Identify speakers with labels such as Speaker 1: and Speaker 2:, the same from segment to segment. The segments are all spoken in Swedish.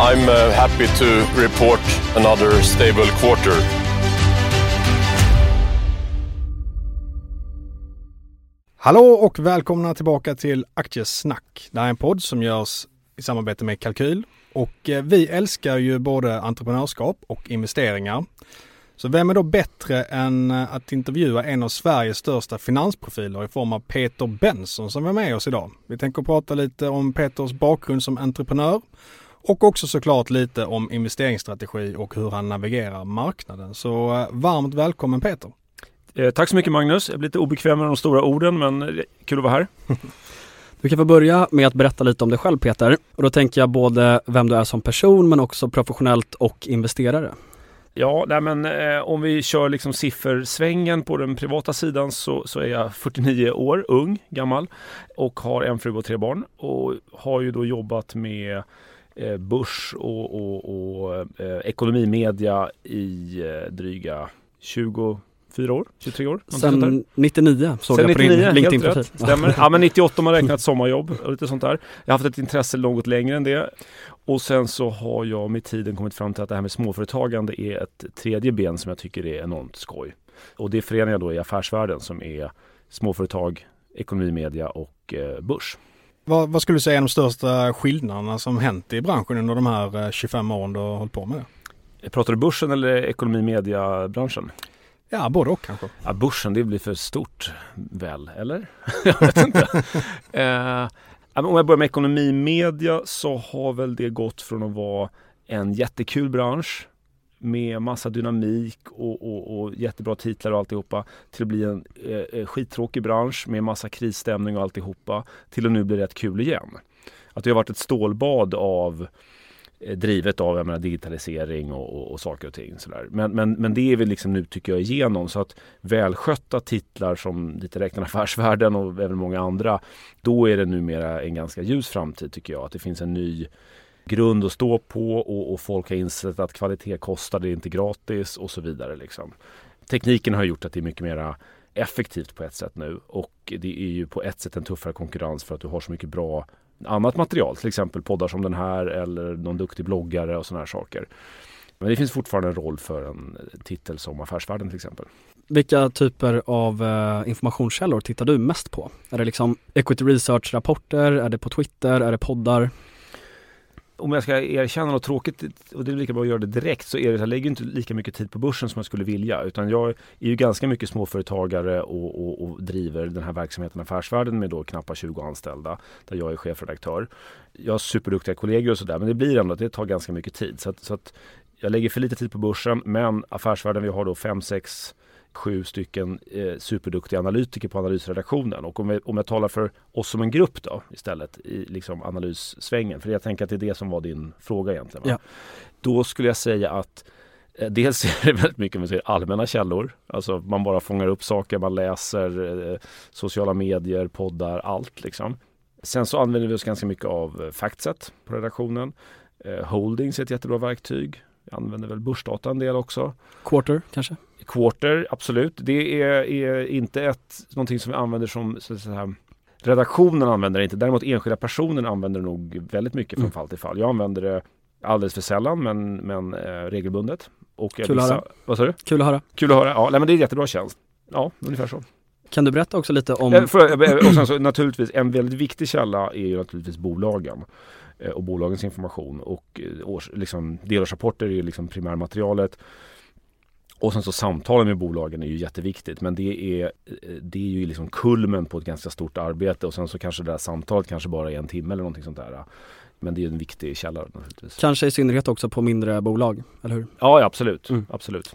Speaker 1: I'm uh, happy to report another stable quarter.
Speaker 2: Hallå och välkomna tillbaka till Aktiesnack. Det här är en podd som görs i samarbete med Kalkyl. Och eh, vi älskar ju både entreprenörskap och investeringar. Så vem är då bättre än eh, att intervjua en av Sveriges största finansprofiler i form av Peter Benson som är med oss idag. Vi tänker prata lite om Peters bakgrund som entreprenör och också såklart lite om investeringsstrategi och hur han navigerar marknaden. Så eh, varmt välkommen Peter!
Speaker 3: Eh, tack så mycket Magnus. Jag blir lite obekväm med de stora orden men eh, kul att vara här.
Speaker 4: Du kan få börja med att berätta lite om dig själv Peter. Och då tänker jag både vem du är som person men också professionellt och investerare.
Speaker 3: Ja, nej men eh, om vi kör liksom siffersvängen på den privata sidan så, så är jag 49 år, ung, gammal och har en fru och tre barn och har ju då jobbat med eh, börs och, och, och eh, ekonomimedia i eh, dryga 24 år, 23 år.
Speaker 4: Sen 99 såg
Speaker 3: Sen
Speaker 4: jag på
Speaker 3: 99,
Speaker 4: din LinkedIn-profil.
Speaker 3: Stämmer. Ja men 98 om man räknat sommarjobb och lite sånt där. Jag har haft ett intresse något längre än det. Och sen så har jag med tiden kommit fram till att det här med småföretagande är ett tredje ben som jag tycker är enormt skoj. Och det förenar jag då i affärsvärlden som är småföretag, ekonomimedia och eh, börs.
Speaker 2: Vad, vad skulle du säga är de största skillnaderna som hänt i branschen under de här eh, 25 åren du har hållit på med det?
Speaker 3: Pratar du börsen eller ekonomimedia-branschen?
Speaker 2: Ja, både och kanske.
Speaker 3: Ja, börsen det blir för stort väl, eller? jag vet inte. eh, om jag börjar med ekonomimedia så har väl det gått från att vara en jättekul bransch med massa dynamik och, och, och jättebra titlar och alltihopa till att bli en eh, eh, skittråkig bransch med massa krisstämning och alltihopa till att nu bli rätt kul igen. Att det har varit ett stålbad av eh, drivet av jag menar, digitalisering och, och, och saker och ting. Sådär. Men, men, men det är vi liksom nu tycker jag igenom så att välskötta titlar som lite räknar Affärsvärlden och även många andra då är det numera en ganska ljus framtid tycker jag. Att det finns en ny grund att stå på och, och folk har insett att kvalitet kostar, det är inte gratis och så vidare. Liksom. Tekniken har gjort att det är mycket mer effektivt på ett sätt nu och det är ju på ett sätt en tuffare konkurrens för att du har så mycket bra annat material, till exempel poddar som den här eller någon duktig bloggare och sådana här saker. Men det finns fortfarande en roll för en titel som Affärsvärlden till exempel.
Speaker 4: Vilka typer av eh, informationskällor tittar du mest på? Är det liksom equity research-rapporter? Är det på Twitter? Är det poddar?
Speaker 3: Om jag ska erkänna något tråkigt, och det är lika bra att göra det direkt, så är det jag lägger inte lika mycket tid på börsen som jag skulle vilja. Utan jag är ju ganska mycket småföretagare och, och, och driver den här verksamheten Affärsvärlden med då knappt 20 anställda. Där jag är chefredaktör. Jag har superduktiga kollegor och sådär, men det blir ändå att det tar ganska mycket tid. Så att, så att jag lägger för lite tid på börsen, men Affärsvärlden, vi har då fem, sex sju stycken eh, superduktiga analytiker på analysredaktionen. Och om jag, om jag talar för oss som en grupp då istället i liksom analyssvängen. För jag tänker att det är det som var din fråga egentligen.
Speaker 4: Ja.
Speaker 3: Då skulle jag säga att eh, Dels är det väldigt mycket med allmänna källor. Alltså man bara fångar upp saker, man läser eh, sociala medier, poddar, allt liksom. Sen så använder vi oss ganska mycket av eh, Factset på redaktionen. Eh, Holdings är ett jättebra verktyg. Jag använder väl börsdata en del också.
Speaker 4: Quarter kanske?
Speaker 3: Quarter, absolut. Det är, är inte ett, någonting som vi använder som så att säga, redaktionen använder det inte. Däremot enskilda personer använder det nog väldigt mycket från
Speaker 4: Mm.
Speaker 3: fall till fall. Jag använder det alldeles för sällan men, men eh, regelbundet. Och jag
Speaker 4: Kul att höra.
Speaker 3: Vad sa du?
Speaker 4: Kul att höra.
Speaker 3: Kul att höra. Ja, nej, men det är en jättebra tjänst. Ja, ungefär så.
Speaker 4: Kan du berätta också lite om...
Speaker 3: Eh, för- eh, Och sen så naturligtvis en väldigt viktig källa är ju naturligtvis bolagen. eh, och bolagens information och eh, års, liksom, delårsrapporter är ju liksom primärmaterialet. Och sen så samtalen med bolagen är ju jätteviktigt men det är, eh, det är ju liksom kulmen på ett ganska stort arbete och sen så kanske det där samtalet kanske bara är en timme eller någonting sånt där. Men det är en viktig källa naturligtvis.
Speaker 4: Kanske i synnerhet också på mindre bolag, eller hur?
Speaker 3: Ja, ja absolut.
Speaker 4: Mm.
Speaker 3: absolut.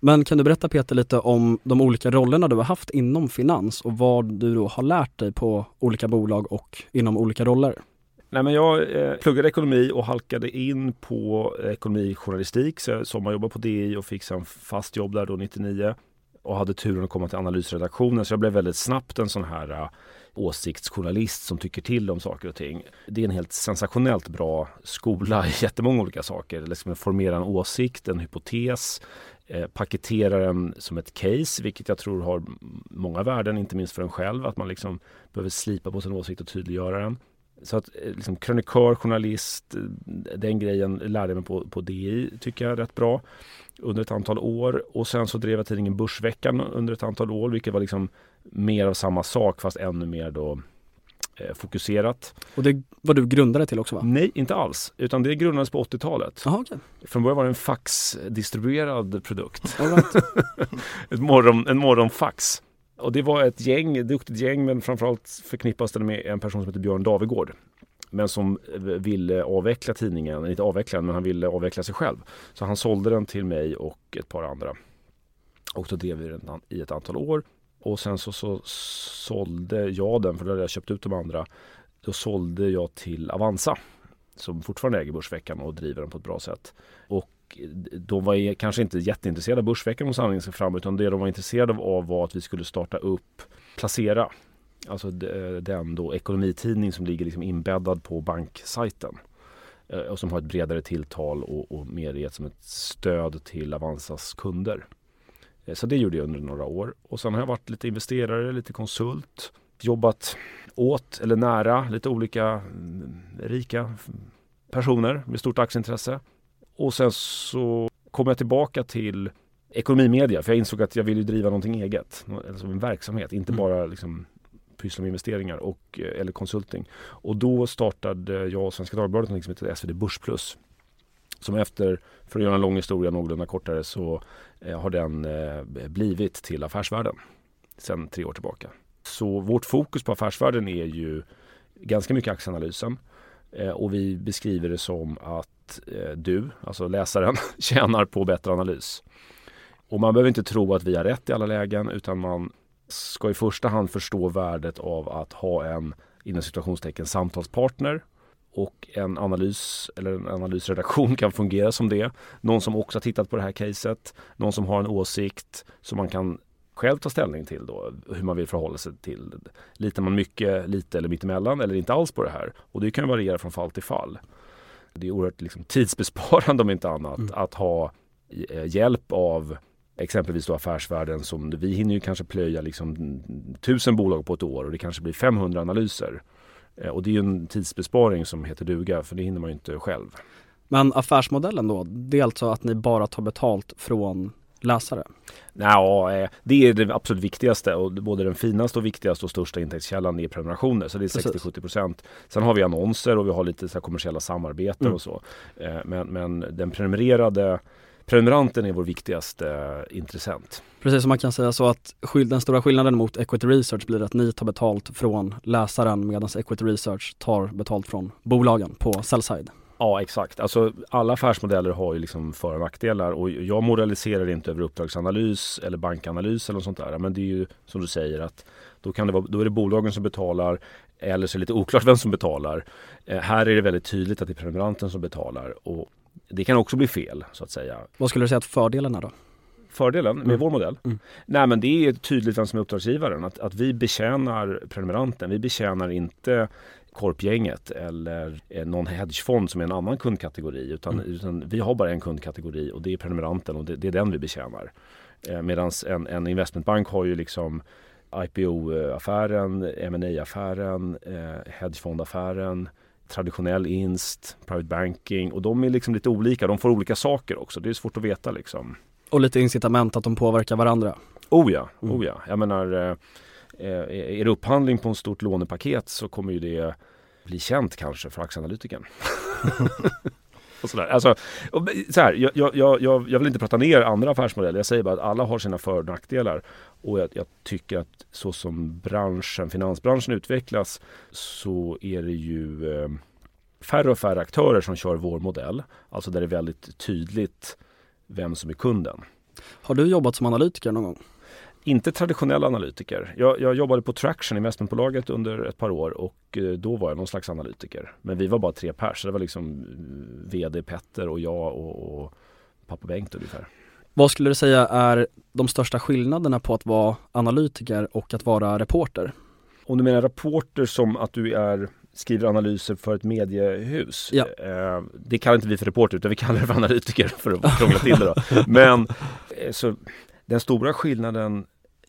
Speaker 4: Men kan du berätta Peter lite om de olika rollerna du har haft inom finans och vad du då har lärt dig på olika bolag och inom olika roller?
Speaker 3: Nej, men jag eh, pluggade ekonomi och halkade in på eh, ekonomijournalistik så jag sommarjobbade på DI och fick sen fast jobb där då 99 och hade turen att komma till analysredaktionen så jag blev väldigt snabbt en sån här uh, åsiktsjournalist som tycker till om saker och ting. Det är en helt sensationellt bra skola i jättemånga olika saker. Liksom formera en åsikt, en hypotes, eh, paketera den som ett case, vilket jag tror har många värden, inte minst för en själv, att man liksom behöver slipa på sin åsikt och tydliggöra den. Så att eh, liksom, krönikör, journalist, eh, den grejen lärde jag mig på, på DI, tycker jag rätt bra under ett antal år. Och sen så drev jag tidningen Börsveckan under ett antal år, vilket var liksom mer av samma sak fast ännu mer då eh, fokuserat.
Speaker 4: Och det var du grundare till också va?
Speaker 3: Nej, inte alls. Utan det grundades på 80-talet.
Speaker 4: Aha, okay.
Speaker 3: Från början var det en faxdistribuerad produkt. Right. ett morgon, en morgonfax. Och det var ett gäng, ett duktigt gäng men framförallt förknippas det med en person som heter Björn Davigård. Men som ville avveckla tidningen, inte avveckla men han ville avveckla sig själv. Så han sålde den till mig och ett par andra. Och då drev vi den i ett antal år. Och sen så, så sålde jag den, för då hade jag köpt ut de andra. Då sålde jag till Avanza som fortfarande äger Börsveckan och driver den på ett bra sätt. Och de var kanske inte jätteintresserade av Börsveckan om sanningen ska fram utan det de var intresserade av var att vi skulle starta upp Placera. Alltså eh, den då ekonomitidning som ligger liksom inbäddad på banksajten. Eh, och som har ett bredare tilltal och, och mer gett som ett stöd till Avanzas kunder. Eh, så det gjorde jag under några år. Och sen har jag varit lite investerare, lite konsult. Jobbat åt eller nära lite olika mm, rika personer med stort aktieintresse. Och sen så kom jag tillbaka till ekonomimedia för jag insåg att jag ville driva någonting eget. Alltså en verksamhet, inte mm. bara liksom pyssla med investeringar och, eh, eller konsulting. Och då startade jag och Svenska Dagbladet något som heter SvD Börsplus. Som efter, för att göra en lång historia någorlunda kortare, så eh, har den eh, blivit till Affärsvärlden sedan tre år tillbaka. Så vårt fokus på Affärsvärlden är ju ganska mycket aktieanalysen. Eh, och vi beskriver det som att eh, du, alltså läsaren, tjänar på bättre analys. Och man behöver inte tro att vi har rätt i alla lägen utan man ska i första hand förstå värdet av att ha en inom situationstecken samtalspartner och en analys eller en analysredaktion kan fungera som det. Någon som också har tittat på det här caset, någon som har en åsikt som man kan själv ta ställning till då, hur man vill förhålla sig till. Litar man mycket, lite eller mittemellan eller inte alls på det här? Och det kan variera från fall till fall. Det är oerhört liksom, tidsbesparande om inte annat mm. att ha eh, hjälp av exempelvis då affärsvärlden som vi hinner ju kanske plöja liksom tusen bolag på ett år och det kanske blir 500 analyser. Eh, och det är ju en tidsbesparing som heter duga för det hinner man ju inte själv.
Speaker 4: Men affärsmodellen då, det är alltså att ni bara tar betalt från läsare?
Speaker 3: Ja, eh, det är det absolut viktigaste och både den finaste och viktigaste och största intäktskällan är prenumerationer. Så det är 60-70 procent. Sen har vi annonser och vi har lite så kommersiella samarbeten mm. och så. Eh, men, men den prenumererade prenumeranten är vår viktigaste intressent.
Speaker 4: Precis som man kan säga så att den stora skillnaden mot Equity Research blir att ni tar betalt från läsaren medan Equity Research tar betalt från bolagen på sell-side.
Speaker 3: Ja exakt, alltså alla affärsmodeller har ju liksom för och nackdelar och jag moraliserar inte över uppdragsanalys eller bankanalys eller något sånt där. Men det är ju som du säger att då, kan det vara, då är det bolagen som betalar eller så är det lite oklart vem som betalar. Eh, här är det väldigt tydligt att det är prenumeranten som betalar och det kan också bli fel så att säga.
Speaker 4: Vad skulle du säga att fördelen är då?
Speaker 3: Fördelen med mm. vår modell? Mm. Nej men det är tydligt vem som är uppdragsgivaren. Att, att vi betjänar prenumeranten. Vi betjänar inte korpgänget eller eh, någon hedgefond som är en annan kundkategori. Utan, mm. utan vi har bara en kundkategori och det är prenumeranten och det, det är den vi betjänar. Eh, Medan en, en investmentbank har ju liksom IPO-affären, ma affären eh, hedgefondaffären, traditionell inst, private banking och de är liksom lite olika. De får olika saker också. Det är svårt att veta liksom.
Speaker 4: Och lite incitament att de påverkar varandra.
Speaker 3: Oh ja, mm. oh ja. Jag menar är det upphandling på ett stort lånepaket så kommer ju det bli känt kanske för aktieanalytikern. och sådär. Alltså, och, så här, jag, jag, jag, jag vill inte prata ner andra affärsmodeller. Jag säger bara att alla har sina för och nackdelar. Och jag, jag, tycker att så som branschen, finansbranschen utvecklas så är det ju eh, färre och färre aktörer som kör vår modell. Alltså där det är väldigt tydligt vem som är kunden.
Speaker 4: Har du jobbat som analytiker någon gång?
Speaker 3: Inte traditionell analytiker. Jag, jag jobbade på Traction, investmentbolaget, under ett par år och eh, då var jag någon slags analytiker. Men vi var bara tre pers. Det var liksom eh, VD Petter och jag och, och pappa Bengt ungefär.
Speaker 4: Vad skulle du säga är de största skillnaderna på att vara analytiker och att vara reporter?
Speaker 3: Om du menar reporter som att du är skriver analyser för ett mediehus.
Speaker 4: Ja.
Speaker 3: Eh, det kallar inte vi för reporter utan vi kallar det för analytiker för att krångla till det då. Men eh, så, den stora skillnaden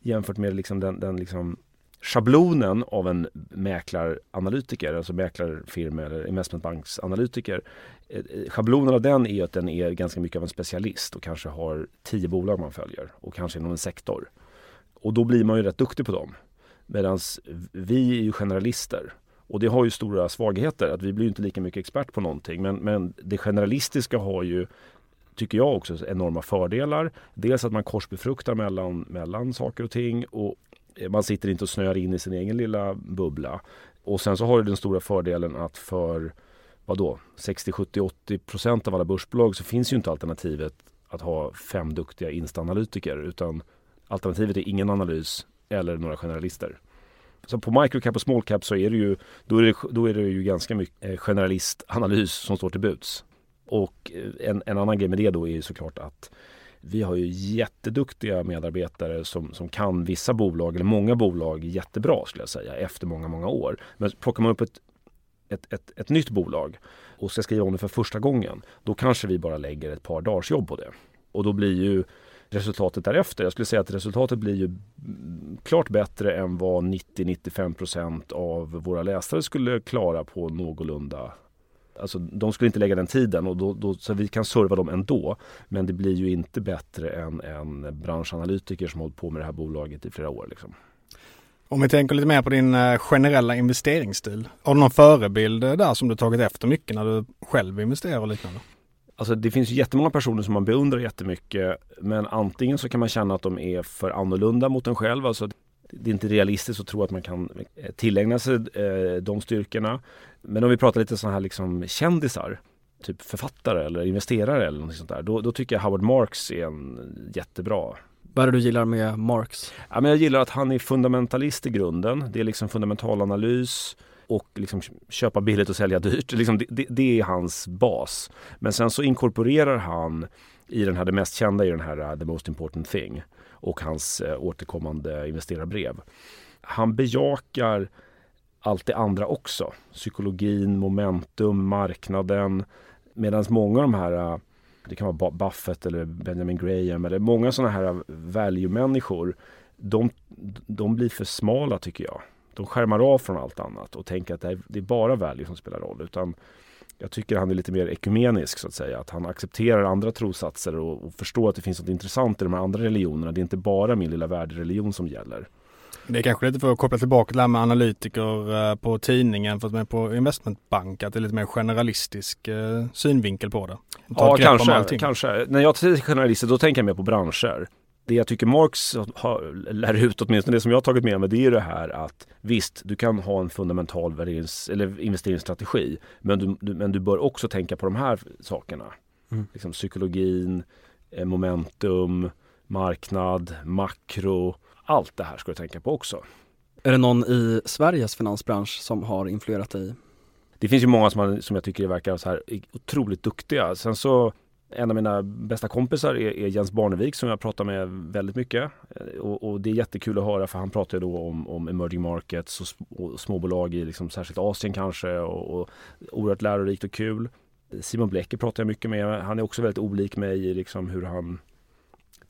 Speaker 3: jämfört med liksom den, den liksom schablonen av en mäklaranalytiker, alltså mäklarfirma eller investmentbanksanalytiker. Eh, eh, schablonen av den är att den är ganska mycket av en specialist och kanske har tio bolag man följer och kanske inom en sektor. Och då blir man ju rätt duktig på dem. Medan vi är ju generalister. Och det har ju stora svagheter, att vi blir inte lika mycket expert på någonting. Men, men det generalistiska har ju tycker jag också enorma fördelar. Dels att man korsbefruktar mellan, mellan saker och ting och eh, man sitter inte och snöar in i sin egen lilla bubbla. Och sen så har du den stora fördelen att för vadå, 60, 70, 80 procent av alla börsbolag så finns ju inte alternativet att ha fem duktiga instaanalytiker utan alternativet är ingen analys eller några generalister. Så på microcap och small cap så är det ju, då är det, då är det ju ganska mycket eh, generalistanalys som står till buds. Och eh, en, en annan grej med det då är ju såklart att vi har ju jätteduktiga medarbetare som, som kan vissa bolag, eller många bolag, jättebra skulle jag säga, efter många, många år. Men plockar man upp ett, ett, ett, ett nytt bolag och ska skriva om det för första gången, då kanske vi bara lägger ett par dagars jobb på det. Och då blir ju resultatet därefter. Jag skulle säga att resultatet blir ju klart bättre än vad 90-95% av våra läsare skulle klara på någorlunda Alltså de skulle inte lägga den tiden och då, då, så vi kan serva dem ändå. Men det blir ju inte bättre än en branschanalytiker som hållit på med det här bolaget i flera år. Liksom.
Speaker 2: Om vi tänker lite mer på din eh, generella investeringsstil. Har du någon förebild där som du tagit efter mycket när du själv investerar och liknande?
Speaker 3: Alltså det finns jättemånga personer som man beundrar jättemycket men antingen så kan man känna att de är för annorlunda mot en själv. Alltså det är inte realistiskt att tro att man kan eh, tillägna sig eh, de styrkorna. Men om vi pratar lite sådana här liksom kändisar, typ författare eller investerare eller något sånt där. Då, då tycker jag Howard Marks är en jättebra
Speaker 4: vad är det du gillar med Marx?
Speaker 3: Ja, men jag gillar att han är fundamentalist i grunden. Det är liksom fundamentalanalys och liksom köpa billigt och sälja dyrt. Liksom det, det, det, är hans bas. Men sen så inkorporerar han i den här, det mest kända i den här uh, The Most Important Thing och hans eh, återkommande investerarbrev. Han bejakar allt det andra också. Psykologin, momentum, marknaden. Medan många av de här, eh, det kan vara Buffett eller Benjamin Graham eller många sådana här eh, value-människor. De, de blir för smala tycker jag de skärmar av från allt annat och tänker att det är, det är bara value som spelar roll. Utan jag tycker han är lite mer ekumenisk så att säga. Att han accepterar andra trossatser och, och förstår att det finns något intressant i de här andra religionerna. Det är inte bara min lilla värdereligion som gäller.
Speaker 2: Det är kanske lite för att koppla tillbaka till det här med analytiker eh, på tidningen för att man är på investmentbank. Att det är lite mer generalistisk eh, synvinkel på det.
Speaker 3: Ja, kanske, kanske. När jag säger generalister då tänker jag mer på branscher det jag tycker Marx har, lär ut, åtminstone det som jag har tagit med mig, det är det här att visst, du kan ha en fundamental värderings, eller investeringsstrategi, men du, du, men du bör också tänka på de här sakerna. Mm. Liksom psykologin, eh, momentum, marknad, makro. Allt det här ska du tänka på också.
Speaker 4: Är det någon i Sveriges finansbransch som har influerat dig?
Speaker 3: Det finns ju många som, som jag tycker verkar så här otroligt duktiga. Sen så en av mina bästa kompisar är, är, Jens Barnevik som jag pratar med väldigt mycket. Eh, och, och, det är jättekul att höra för han pratar då om, om emerging markets och, och småbolag i liksom särskilt Asien kanske och, och oerhört lärorikt och kul. Simon Blecker pratar jag mycket med. Han är också väldigt olik mig i liksom hur han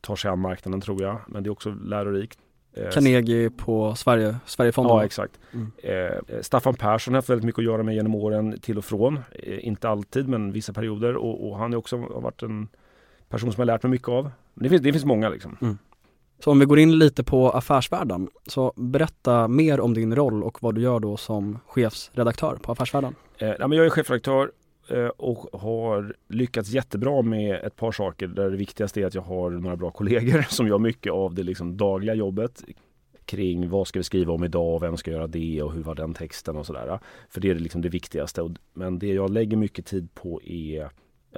Speaker 3: tar sig an marknaden tror jag. Men det är också lärorikt.
Speaker 4: Eh, Carnegie på Sverige, Sverigefonden.
Speaker 3: Ja exakt. Mm. Eh, Staffan Persson har haft väldigt mycket att göra med genom åren till och från. Eh, inte alltid men vissa perioder och, och han är också har varit en person som jag lärt mig mycket av. Men det finns, det finns många liksom. Mm.
Speaker 4: Så om vi går in lite på affärsvärlden, så berätta mer om din roll och vad du gör då som chefsredaktör på Affärsvärlden.
Speaker 3: Eh, ja, men jag är chefredaktör eh, och har lyckats jättebra med ett par saker där det viktigaste är att jag har några bra kollegor som gör mycket av det liksom dagliga jobbet kring vad ska vi skriva om idag, vem ska göra det och hur var den texten och sådär. För det är liksom det viktigaste. Men det jag lägger mycket tid på är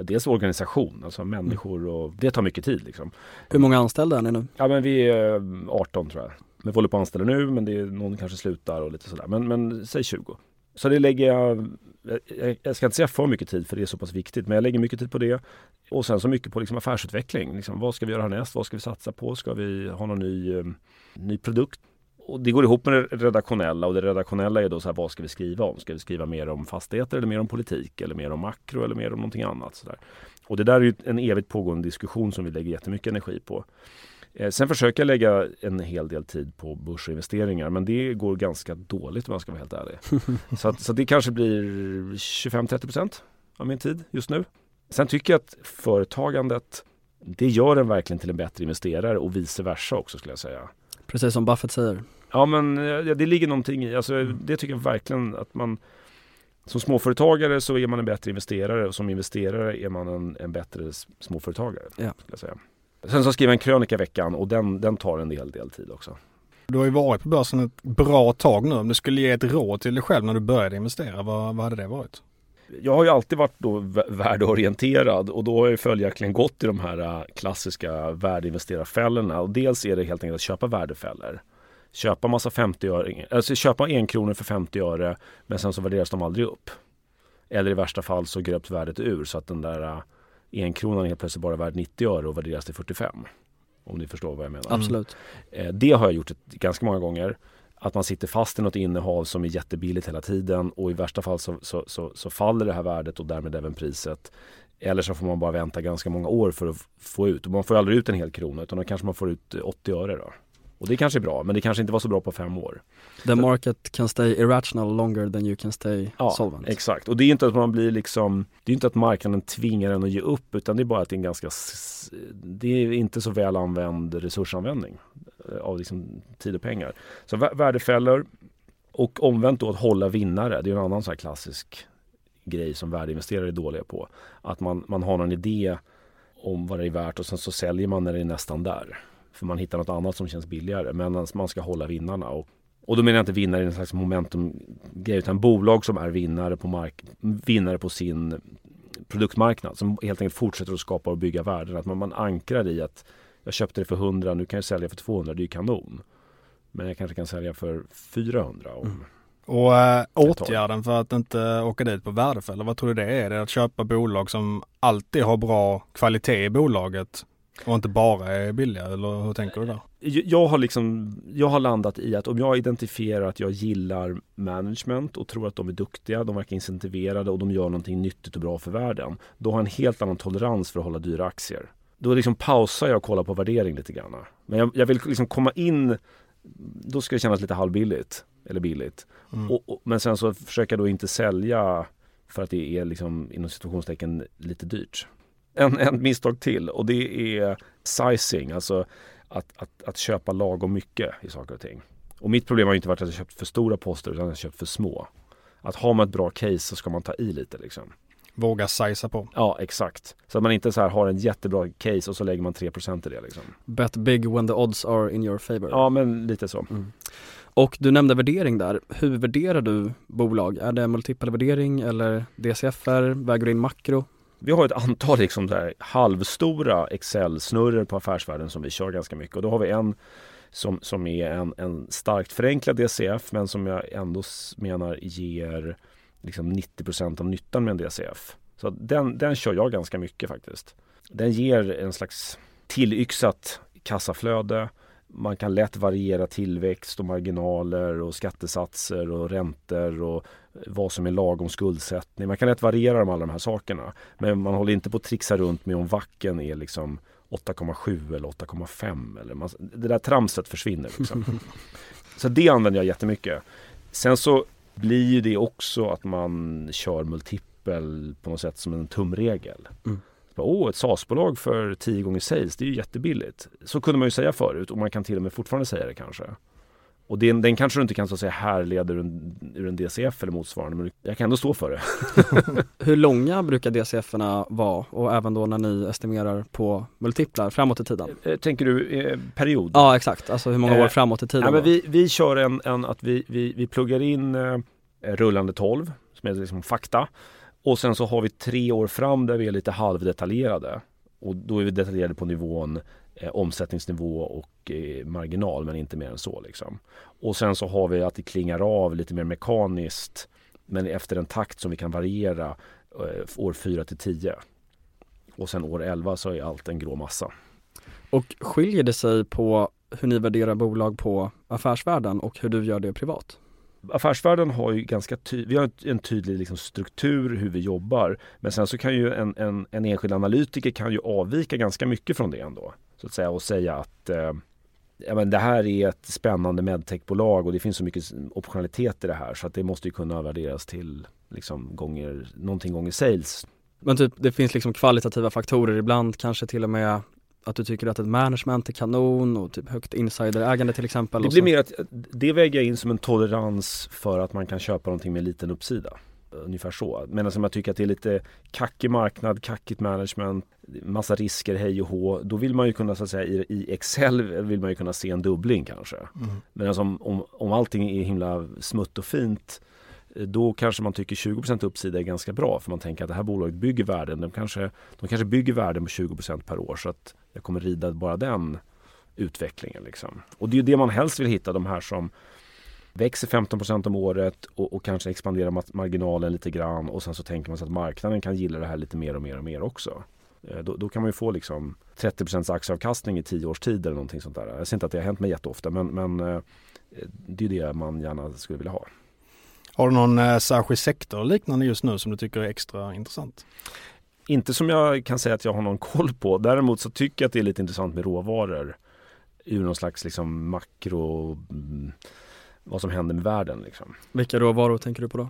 Speaker 3: Dels organisation, alltså människor och det tar mycket tid. Liksom.
Speaker 4: Hur många anställda är ni nu?
Speaker 3: Ja men vi är 18 tror jag. Men vi håller på att anställa nu men det är någon kanske slutar och lite sådär. Men, men säg 20. Så det lägger jag, jag ska inte säga för mycket tid för det är så pass viktigt, men jag lägger mycket tid på det. Och sen så mycket på liksom affärsutveckling. Liksom, vad ska vi göra härnäst? Vad ska vi satsa på? Ska vi ha någon ny, eh, ny produkt? Och det går ihop med det redaktionella och det redaktionella är då så här, vad ska vi skriva om? Ska vi skriva mer om fastigheter eller mer om politik eller mer om makro eller mer om någonting annat? Så där. Och det där är ju en evigt pågående diskussion som vi lägger jättemycket energi på. Eh, sen försöker jag lägga en hel del tid på börsinvesteringar men det går ganska dåligt om jag ska vara helt ärlig. så, att, så det kanske blir 25-30% av min tid just nu. Sen tycker jag att företagandet det gör en verkligen till en bättre investerare och vice versa också skulle jag säga.
Speaker 4: Precis som Buffett säger.
Speaker 3: Ja men ja, det ligger någonting i, alltså, mm. det tycker jag verkligen att man som småföretagare så är man en bättre investerare och som investerare är man en, en bättre småföretagare. Ja. jag säga. Sen så skriver jag en krönika i veckan och den, den tar en hel del tid också.
Speaker 2: Du har ju varit på börsen ett bra tag nu. Om du skulle ge ett råd till dig själv när du började investera, vad, vad hade det varit?
Speaker 3: Jag har ju alltid varit då värdeorienterad och då har jag följaktligen gått i de här äh, klassiska värdeinvesterarfällorna. Och dels är det helt enkelt att köpa värdefällor. Köpa massa 50 öre, alltså köpa en krona för 50 öre men sen så värderas de aldrig upp. Eller i värsta fall så gröps värdet ur så att den där äh, en kronan helt plötsligt bara är värd 90 öre och värderas till 45. Om ni förstår vad jag menar.
Speaker 4: Absolut.
Speaker 3: Eh, det har jag gjort ganska många gånger. Att man sitter fast i något innehav som är jättebilligt hela tiden och i värsta fall så, så, så, så faller det här värdet och därmed även priset. Eller så får man bara vänta ganska många år för att få ut. Och man får aldrig ut en hel krona utan då kanske man får ut 80 öre. Då. Och det kanske är bra, men det kanske inte var så bra på fem år.
Speaker 4: The market can stay irrational longer than you can stay
Speaker 3: ja,
Speaker 4: solvent.
Speaker 3: Exakt, och det är inte att man blir liksom Det är inte att marknaden tvingar en att ge upp utan det är bara att det är en ganska Det är inte så väl använd resursanvändning eh, av liksom tid och pengar. Så värdefällor och omvänt då att hålla vinnare. Det är en annan så klassisk grej som värdeinvesterare är dåliga på. Att man, man har någon idé om vad det är värt och sen så säljer man när det är nästan där. För man hittar något annat som känns billigare. Men man ska hålla vinnarna. Och, och då menar jag inte vinnare i en slags momentumgrej utan bolag som är vinnare på, mark vinnare på sin produktmarknad. Som helt enkelt fortsätter att skapa och bygga värden. Att man, man ankrar i att jag köpte det för 100, nu kan jag sälja för 200, det är ju kanon. Men jag kanske kan sälja för 400 om mm.
Speaker 2: Och äh, åtgärden för att inte åka dit på värdefällor, vad tror du det är? Är det att köpa bolag som alltid har bra kvalitet i bolaget och inte bara är billiga eller hur tänker du där?
Speaker 3: Jag har, liksom, jag har landat i att om jag identifierar att jag gillar management och tror att de är duktiga, de verkar incentiverade och de gör någonting nyttigt och bra för världen. Då har jag en helt annan tolerans för att hålla dyra aktier. Då liksom pausar jag och kollar på värdering lite grann. Men jag, jag vill liksom komma in, då ska det kännas lite halvbilligt eller billigt. Mm. Och, och, men sen så försöker jag då inte sälja för att det är liksom inom situationstecken lite dyrt en, en misstag till och det är sizing, alltså att, att, att köpa lagom mycket i saker och ting. Och mitt problem har inte varit att jag köpt för stora poster utan att jag köpt för små. Att har man ett bra case så ska man ta i lite liksom.
Speaker 2: Våga sizea på.
Speaker 3: Ja, exakt. Så att man inte så här har en jättebra case och så lägger man 3% i det liksom.
Speaker 4: Bet big when the odds are in your favor.
Speaker 3: Ja, men lite så. Mm.
Speaker 4: Och du nämnde värdering där. Hur värderar du bolag? Är det multipel värdering eller DCFR? Väger du in makro?
Speaker 3: Vi har ett antal liksom där halvstora Excel-snurror på affärsvärlden som vi kör ganska mycket. Och då har vi en som, som är en, en starkt förenklad DCF men som jag ändå menar ger liksom 90% av nyttan med en DCF. Så den, den kör jag ganska mycket faktiskt. Den ger en slags tillyxat kassaflöde. Man kan lätt variera tillväxt och marginaler och skattesatser och räntor och vad som är lagom skuldsättning. Man kan lätt variera om alla de här sakerna. Men man håller inte på att trixa runt med om vacken är liksom 8,7 eller 8,5. Eller man, det där tramset försvinner. Liksom. så det använder jag jättemycket. Sen så blir ju det också att man kör multipel på något sätt som en tumregel. Mm. Åh, ett SAS-bolag för 10 gånger sales, det är ju jättebilligt. Så kunde man ju säga förut och man kan till och med fortfarande säga det kanske. Och den, den kanske du inte kan så att säga härleda ur en, ur en DCF eller motsvarande men jag kan ändå stå för det.
Speaker 4: Hur långa brukar DCF-erna vara och även då när ni estimerar på multiplar framåt i tiden?
Speaker 3: Eh, Tänker du eh, period?
Speaker 4: Ja exakt, alltså hur många
Speaker 3: Eh,
Speaker 4: år framåt i tiden
Speaker 3: Ja, men vi, vi kör en, en att vi, vi, vi pluggar in eh, rullande 12 som är liksom fakta. Och sen så har vi tre år fram där vi är lite halvdetaljerade. Och då är vi detaljerade på nivån eh, omsättningsnivå och eh, marginal men inte mer än så liksom. Och sen så har vi att det klingar av lite mer mekaniskt men efter en takt som vi kan variera eh, år 4 till 10. Och sen år 11 så är allt en grå massa.
Speaker 4: Och skiljer det sig på hur ni värderar bolag på affärsvärlden och hur du gör det privat?
Speaker 3: Affärsvärlden har ju ganska ty- vi har en tydlig liksom struktur hur vi jobbar. Men sen så kan ju en, en, en enskild analytiker kan ju avvika ganska mycket från det ändå. Så att säga och säga att eh, ja, men det här är ett spännande medtechbolag och det finns så mycket optionalitet i det här så att det måste ju kunna värderas till liksom gånger, någonting gånger sales.
Speaker 4: Men typ det finns liksom kvalitativa faktorer ibland, kanske till och med att du tycker att ett management är kanon och typ högt insiderägande till exempel.
Speaker 3: Det blir
Speaker 4: så.
Speaker 3: mer att det väger jag in som en tolerans för att man kan köpa någonting med liten uppsida. Ungefär så. Men som jag tycker att det är lite kackig marknad, kackigt management, massa risker hej och hå. Då vill man ju kunna så att säga i, i Excel vill man ju kunna se en dubbling kanske. Men alltså om, om, om allting är himla smutt och fint eh, då kanske man tycker 20% uppsida är ganska bra för man tänker att det här bolaget bygger värden. De kanske, de kanske bygger värden på 20% per år så att jag kommer rida bara den utvecklingen. Liksom. Och det är ju det man helst vill hitta, de här som växer 15% om året och, och kanske expanderar marginalen lite grann och sen så tänker man sig att marknaden kan gilla det här lite mer och mer och mer också. Eh, då, då kan man ju få liksom 30% aktieavkastning i 10 års tid eller någonting sånt där. Jag ser inte att det har hänt mig jätteofta men, men eh, det är ju det man gärna skulle vilja ha.
Speaker 2: Har du någon eh, särskild sektor liknande just nu som du tycker är extra intressant?
Speaker 3: Inte som jag kan säga att jag har någon koll på. Däremot så tycker jag att det är lite intressant med råvaror ur någon slags liksom makro mm, vad som händer med världen. Liksom.
Speaker 4: Vilka råvaror tänker du på då?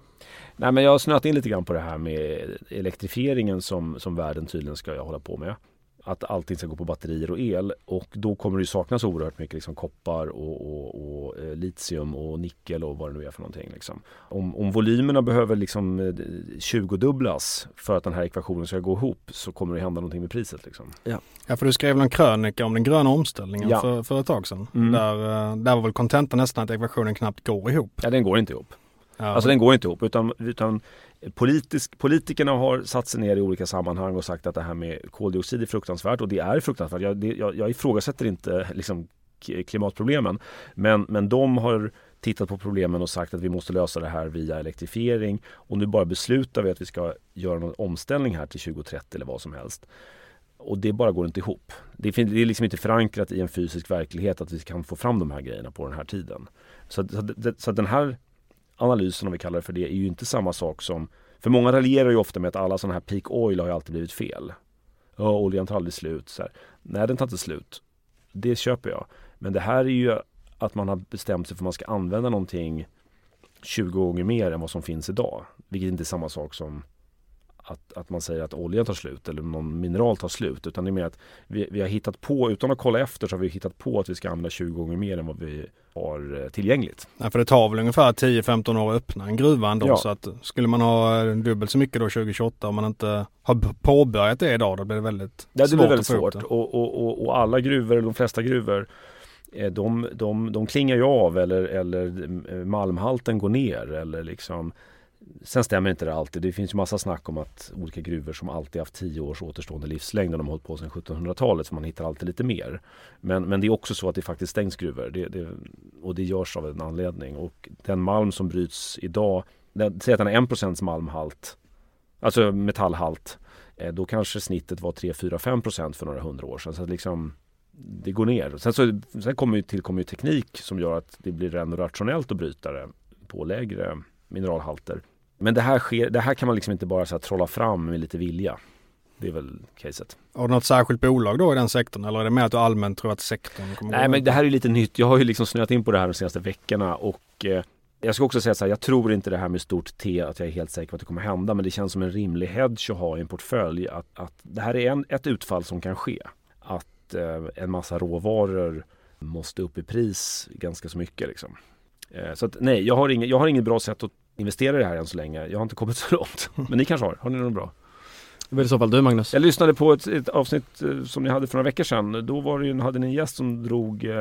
Speaker 3: Nej, men jag har snöat in lite grann på det här med elektrifieringen som, som världen tydligen ska hålla på med. Att allting ska gå på batterier och el och då kommer det ju saknas oerhört mycket liksom koppar och, och, och eh, litium och nickel och vad det nu är för någonting. Liksom. Om, om volymerna behöver liksom eh, 20-dubblas för att den här ekvationen ska gå ihop så kommer det hända någonting med priset. Liksom.
Speaker 2: Ja för du skrev någon krönika om den gröna omställningen
Speaker 3: Ja.
Speaker 2: för, för ett tag sedan.
Speaker 3: Mm.
Speaker 2: Där, eh, där var väl kontentan nästan att ekvationen knappt går ihop.
Speaker 3: Ja, den går inte ihop.
Speaker 2: Ja.
Speaker 3: Alltså den går inte ihop utan, utan politisk, politikerna har satt sig ner i olika sammanhang och sagt att det här med koldioxid är fruktansvärt och det är fruktansvärt. Jag, det, jag, jag ifrågasätter inte liksom klimatproblemen men, men de har tittat på problemen och sagt att vi måste lösa det här via elektrifiering och nu bara beslutar vi att vi ska göra någon omställning här till 2030 eller vad som helst. Och det bara går inte ihop. Det, är liksom inte förankrat i en fysisk verklighet att vi kan få fram de här grejerna på den här tiden. Så, så, så den här analysen, om vi kallar det för det, är ju inte samma sak som... För många raljerar ju ofta med att alla sådana här peak oil har ju alltid blivit fel. Ja, oljan tar aldrig slut. Så här. Nej, den tar inte slut. Det köper jag. Men det här är ju att man har bestämt sig för att man ska använda någonting 20 gånger mer än vad som finns idag. Vilket inte är samma sak som att, att man säger att oljan tar slut eller någon mineral tar slut. Utan det är mer att vi, vi har hittat på, utan att kolla efter så har vi hittat på att vi ska använda 20 gånger mer än vad vi har eh, tillgängligt.
Speaker 2: Ja, för det tar väl ungefär 10-15 år att öppna en gruva ändå.
Speaker 3: Ja.
Speaker 2: Så att skulle man ha eh, dubbelt så mycket då 2028 om man inte har påbörjat det idag då blir det väldigt
Speaker 3: Ja, det
Speaker 2: svårt
Speaker 3: blir väldigt svårt. Och, och, och, och alla gruvor, eller de flesta gruvor, eh, de, de, de klingar ju av eller, eller malmhalten går ner. Eller liksom. Sen stämmer inte det alltid. Det finns ju massa snack om att olika gruvor som alltid haft 10 års återstående livslängd och de har hållit på sedan 1700-talet så man hittar alltid lite mer. Men, men det är också så att det faktiskt stängs gruvor det, det, och det görs av en anledning. Och den malm som bryts idag, säg att den har 1% malmhalt, alltså metallhalt eh, Då kanske snittet var 3-4-5% för några hundra år sedan. Så att liksom, det går ner. Sen, så, sen kommer ju, tillkommer ju teknik som gör att det blir ändå rationellt att bryta det på lägre mineralhalter. Men det här, sker, det här kan man liksom inte bara så här, trolla fram med lite vilja. Det är väl caset.
Speaker 2: Har du något särskilt bolag då i den sektorn eller är det mer att du allmänt tror att sektorn kommer
Speaker 3: Nej men det här är lite nytt. Jag har ju liksom snöat in på det här de senaste veckorna och eh, Jag ska också säga så här, jag tror inte det här med stort T att jag är helt säker på att det kommer hända men det känns som en rimlig hedge att ha i en portfölj att, att det här är en, ett utfall som kan ske. Att eh, en massa råvaror måste upp i pris ganska så mycket liksom. Eh, så att, nej, jag har, ingen, jag har ingen bra sätt att investera i det här än så länge. Jag har inte kommit så långt. Men ni kanske har? Har ni något bra?
Speaker 4: Det var i så fall du Magnus.
Speaker 3: Jag lyssnade på ett, ett avsnitt eh, som ni hade för några veckor sedan. Då var det ju, hade ni en gäst som drog eh,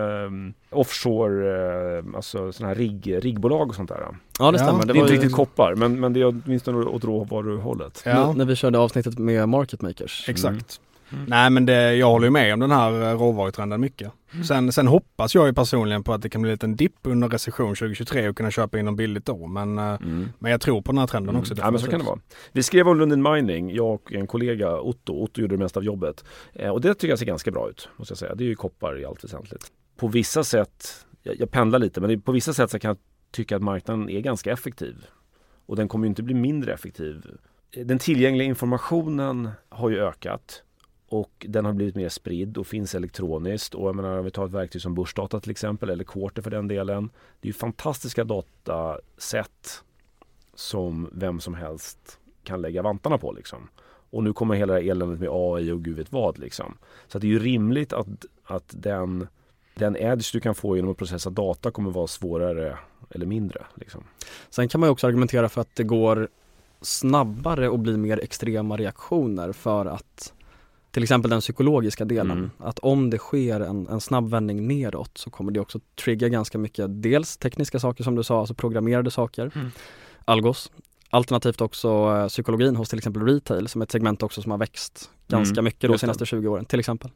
Speaker 3: offshore, eh, alltså sådana här rigg, riggbolag och sånt där.
Speaker 4: Ja det
Speaker 2: Ja,
Speaker 4: stämmer.
Speaker 3: Det,
Speaker 4: Det
Speaker 3: är
Speaker 4: var
Speaker 3: inte
Speaker 4: ju
Speaker 3: riktigt koppar men, men det är åtminstone åt råvaruhållet.
Speaker 2: Ja,
Speaker 4: när vi körde avsnittet med Market Makers.
Speaker 2: exakt. Nej men det, jag håller ju med om den här eh, råvarutrenden mycket. Sen, sen hoppas jag ju personligen på att det kan bli en liten dipp under recession 2023 och kunna köpa in dem billigt då. Men, eh,
Speaker 3: Mm.
Speaker 2: men jag tror på den här trenden också.
Speaker 3: Ja men så kan det vara. Vi skrev om Lundin Mining, jag och en kollega Otto. Otto gjorde det mesta av jobbet. Eh, och det tycker jag ser ganska bra ut, måste jag säga. Det är ju koppar i allt väsentligt. På vissa sätt, jag, jag pendlar lite, men på vissa sätt så kan jag tycka att marknaden är ganska effektiv. Och den kommer ju inte bli mindre effektiv. Eh, Den tillgängliga informationen har ju ökat. Och den har blivit mer spridd och finns elektroniskt. Och jag menar om vi tar ett verktyg som börsdata till exempel, eller Quarter för den delen. Det är ju fantastiska datasätt som vem som helst kan lägga vantarna på liksom. Och nu kommer hela det här eländet med AI och gud vet vad liksom. Så att det är ju rimligt att, att den, den edge du kan få genom att processa data kommer vara svårare eller mindre. Liksom.
Speaker 4: Sen kan man ju också argumentera för att det går snabbare och blir mer extrema reaktioner för att till exempel den psykologiska delen,
Speaker 3: Mm.
Speaker 4: att om det sker en, en snabb vändning neråt så kommer det också trigga ganska mycket, dels tekniska saker som du sa, alltså programmerade saker,
Speaker 3: Mm.
Speaker 4: algos, alternativt också eh, psykologin hos till exempel retail som är ett segment också som har växt ganska
Speaker 3: Mm,
Speaker 4: mycket de senaste 20 åren till exempel.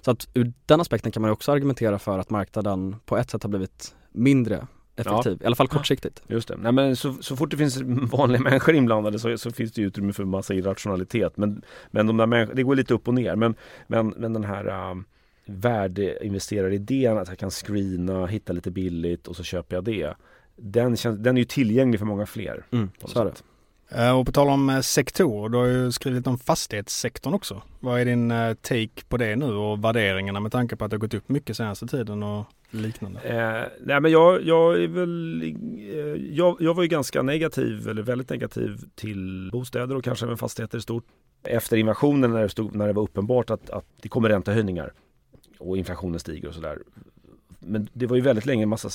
Speaker 4: Så att ur den aspekten kan man också argumentera för att marknaden på ett sätt har blivit mindre effektiv, i alla fall kortsiktigt.
Speaker 3: Just det. Nej, men så, så fort det finns vanliga människor inblandade så, så finns det utrymme för massa irrationalitet. Men, men de där det går lite upp och ner. Men, men, men den här um, värdeinvesteraridén att jag kan screena, hitta lite billigt och så köper jag det. Den, känns, den är ju tillgänglig för många fler.
Speaker 4: Mm, så är det.
Speaker 2: Eh, och på tal om eh, sektorer, du har ju skrivit om fastighetssektorn också. Vad är din eh, take på det nu och värderingarna med tanke på att det har gått upp mycket senaste tiden och liknande?
Speaker 3: Eh, nej men jag, jag är väl, eh, jag, jag var ju ganska negativ eller väldigt negativ till bostäder och kanske även fastigheter i stort. Efter invasionen när det, stod, när det var uppenbart att, att det kommer räntehöjningar och inflationen stiger och sådär. Men det var ju väldigt länge en massa